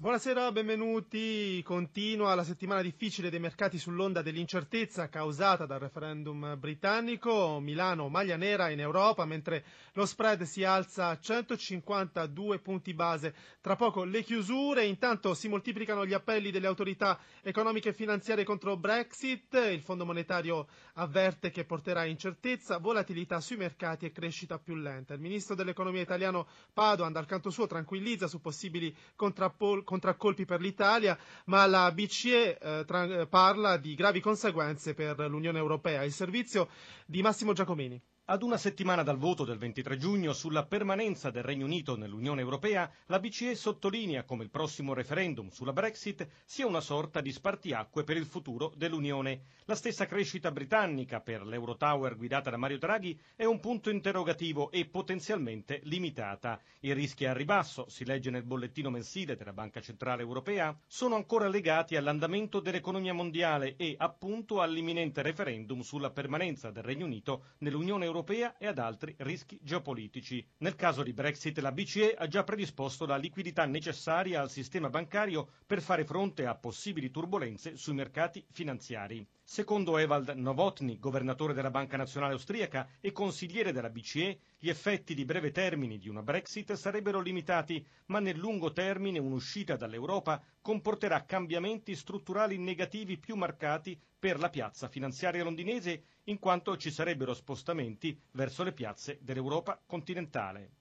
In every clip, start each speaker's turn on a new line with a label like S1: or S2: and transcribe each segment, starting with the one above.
S1: Buonasera, benvenuti. Continua la settimana difficile dei mercati sull'onda dell'incertezza causata dal referendum britannico. Milano maglia nera in Europa, mentre lo spread si alza a 152 punti base. Tra poco le chiusure, intanto si moltiplicano gli appelli delle autorità economiche e finanziarie contro Brexit. Il Fondo monetario avverte che porterà incertezza, volatilità sui mercati e crescita più lenta. Il ministro dell'economia italiano Padoan, dal canto suo, tranquillizza su possibili contrappol- contraccolpi per l'Italia, ma la BCE eh, tra- parla di gravi conseguenze per l'Unione Europea. Il servizio di Massimo Giacomini.
S2: Ad una settimana dal voto del 23 giugno sulla permanenza del Regno Unito nell'Unione Europea, la BCE sottolinea come il prossimo referendum sulla Brexit sia una sorta di spartiacque per il futuro dell'Unione. La stessa crescita britannica per l'Eurotower guidata da Mario Draghi è un punto interrogativo e potenzialmente limitata. I rischi al ribasso, si legge nel bollettino mensile della Banca Centrale Europea, sono ancora legati all'andamento dell'economia mondiale e appunto all'imminente referendum sulla permanenza del Regno Unito nell'Unione Europea europea e ad altri rischi geopolitici. Nel caso di Brexit la BCE ha già predisposto la liquidità necessaria al sistema bancario per fare fronte a possibili turbulenze sui mercati finanziari. Secondo Ewald Novotny, governatore della Banca Nazionale Austriaca e consigliere della BCE, gli effetti di breve termine di una Brexit sarebbero limitati, ma nel lungo termine un'uscita dall'Europa comporterà cambiamenti strutturali negativi più marcati per la piazza finanziaria londinese, in quanto ci sarebbero spostamenti verso le piazze dell'Europa continentale.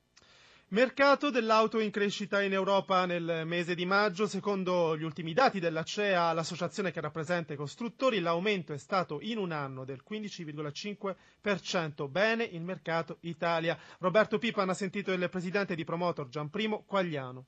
S1: Mercato dell'auto in crescita in Europa nel mese di maggio. Secondo gli ultimi dati della CEA, l'associazione che rappresenta i costruttori, l'aumento è stato in un anno del 15,5%. Bene il mercato Italia. Roberto Pipan ha sentito il presidente di Promotor Gianprimo Quagliano.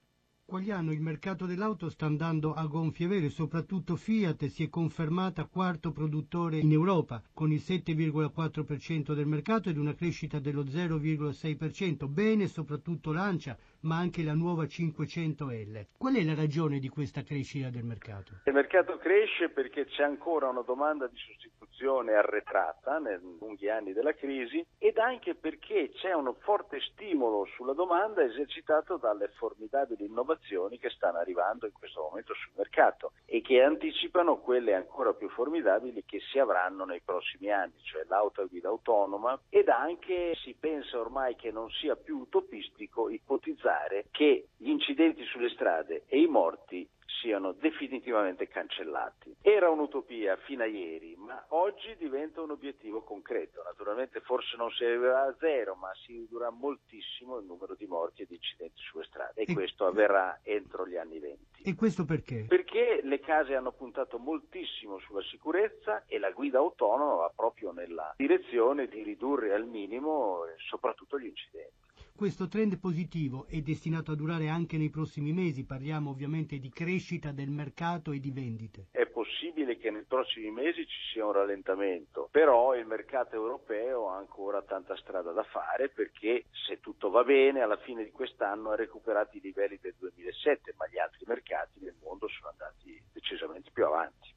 S3: Quagliano il mercato dell'auto sta andando a gonfie vele, soprattutto Fiat si è confermata quarto produttore in Europa con il 7,4% del mercato ed una crescita dello 0,6%. Bene soprattutto Lancia, ma anche la nuova 500L. Qual è la ragione di questa crescita del mercato?
S4: Il mercato cresce perché c'è ancora una domanda di sostituzione arretrata nei lunghi anni della crisi ed anche perché c'è uno forte stimolo sulla domanda esercitato dalle formidabili innovazioni che stanno arrivando in questo momento sul mercato e che anticipano quelle ancora più formidabili che si avranno nei prossimi anni, cioè l'auto a guida autonoma ed anche si pensa ormai che non sia più utopistico ipotizzare che gli incidenti sulle strade e i morti siano definitivamente cancellati. Era un'utopia fino a ieri, ma oggi diventa un obiettivo concreto. Naturalmente forse non si arriverà a zero, ma si ridurrà moltissimo il numero di morti e di incidenti sulle strade e, e questo avverrà entro gli anni venti.
S3: E questo perché?
S4: Perché le case hanno puntato moltissimo sulla sicurezza e la guida autonoma va proprio nella direzione di ridurre al minimo soprattutto gli incidenti.
S3: Questo trend positivo è destinato a durare anche nei prossimi mesi, parliamo ovviamente di crescita del mercato e di vendite.
S4: È possibile che nei prossimi mesi ci sia un rallentamento, però il mercato europeo ha ancora tanta strada da fare perché se tutto va bene alla fine di quest'anno ha recuperato i livelli del 2007, ma gli altri mercati nel mondo sono andati decisamente più avanti.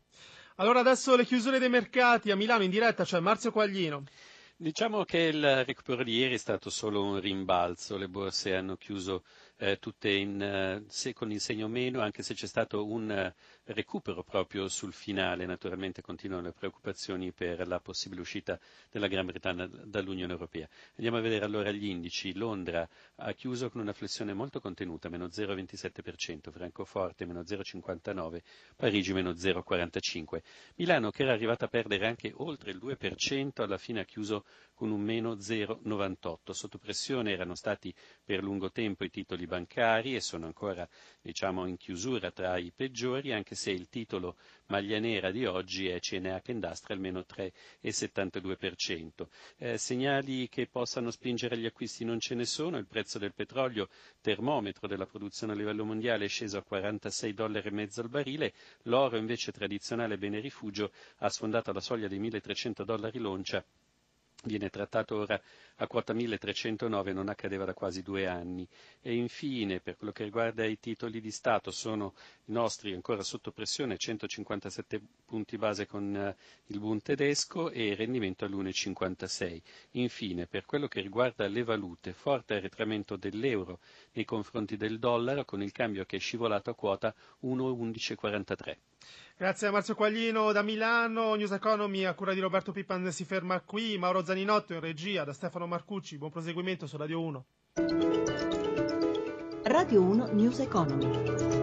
S1: Allora adesso le chiusure dei mercati a Milano in diretta, c'è cioè Marzio Quaglino.
S5: Diciamo che il recupero di ieri è stato solo un rimbalzo, le borse hanno chiuso eh, tutte in, eh, con il segno meno, anche se c'è stato un eh, recupero proprio sul finale. Naturalmente continuano le preoccupazioni per la possibile uscita della Gran Bretagna dall'Unione Europea. Andiamo a vedere allora gli indici. Londra ha chiuso con una flessione molto contenuta, meno 0,27%, Francoforte meno 0,59%, Parigi meno 0,45%. Milano, che era arrivata a perdere anche oltre il 2%, alla fine ha chiuso con un meno 0,98. Sotto pressione erano stati per lungo tempo i titoli bancari e sono ancora diciamo, in chiusura tra i peggiori, anche se il titolo maglia nera di oggi è CNH Industrial meno 3,72%. Eh, segnali che possano spingere gli acquisti non ce ne sono, il prezzo del petrolio, termometro della produzione a livello mondiale, è sceso a 46 dollari e mezzo al barile, l'oro invece tradizionale bene rifugio ha sfondato la soglia dei 1300 dollari l'oncia viene trattato ora a quota 1309, non accadeva da quasi due anni. E infine, per quello che riguarda i titoli di Stato, sono i nostri ancora sotto pressione, 157 punti base con uh, il Bund tedesco e rendimento all'1,56. Infine, per quello che riguarda le valute, forte arretramento dell'euro nei confronti del dollaro, con il cambio che è scivolato a quota 1,1143.
S1: Grazie a Marzio Quaglino da Milano, News Economy a cura di Roberto Pippan si ferma qui, Mauro Zaninotto in regia da Stefano Marcucci, buon proseguimento su Radio 1.
S6: Radio 1 News Economy.